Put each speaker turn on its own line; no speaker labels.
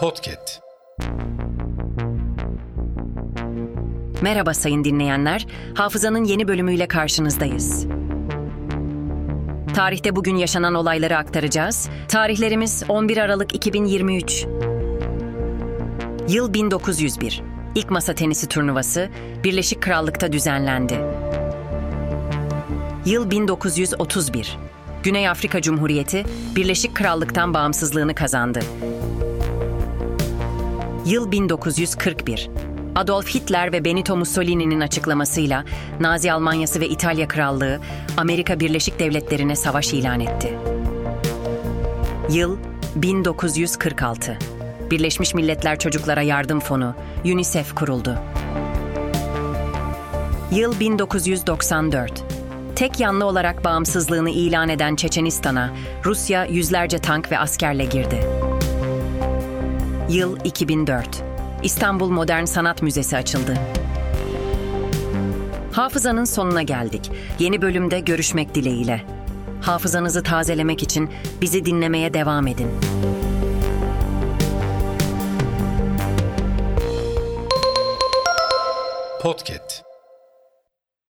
Podcast.
Merhaba sayın dinleyenler. Hafızanın yeni bölümüyle karşınızdayız. Tarihte bugün yaşanan olayları aktaracağız. Tarihlerimiz 11 Aralık 2023. Yıl 1901. İlk masa tenisi turnuvası Birleşik Krallık'ta düzenlendi. Yıl 1931. Güney Afrika Cumhuriyeti Birleşik Krallık'tan bağımsızlığını kazandı. Yıl 1941. Adolf Hitler ve Benito Mussolini'nin açıklamasıyla Nazi Almanyası ve İtalya Krallığı Amerika Birleşik Devletleri'ne savaş ilan etti. Yıl 1946. Birleşmiş Milletler Çocuklara Yardım Fonu UNICEF kuruldu. Yıl 1994. Tek yanlı olarak bağımsızlığını ilan eden Çeçenistan'a Rusya yüzlerce tank ve askerle girdi. Yıl 2004. İstanbul Modern Sanat Müzesi açıldı. Hafızanın sonuna geldik. Yeni bölümde görüşmek dileğiyle. Hafızanızı tazelemek için bizi dinlemeye devam edin.
Podcast.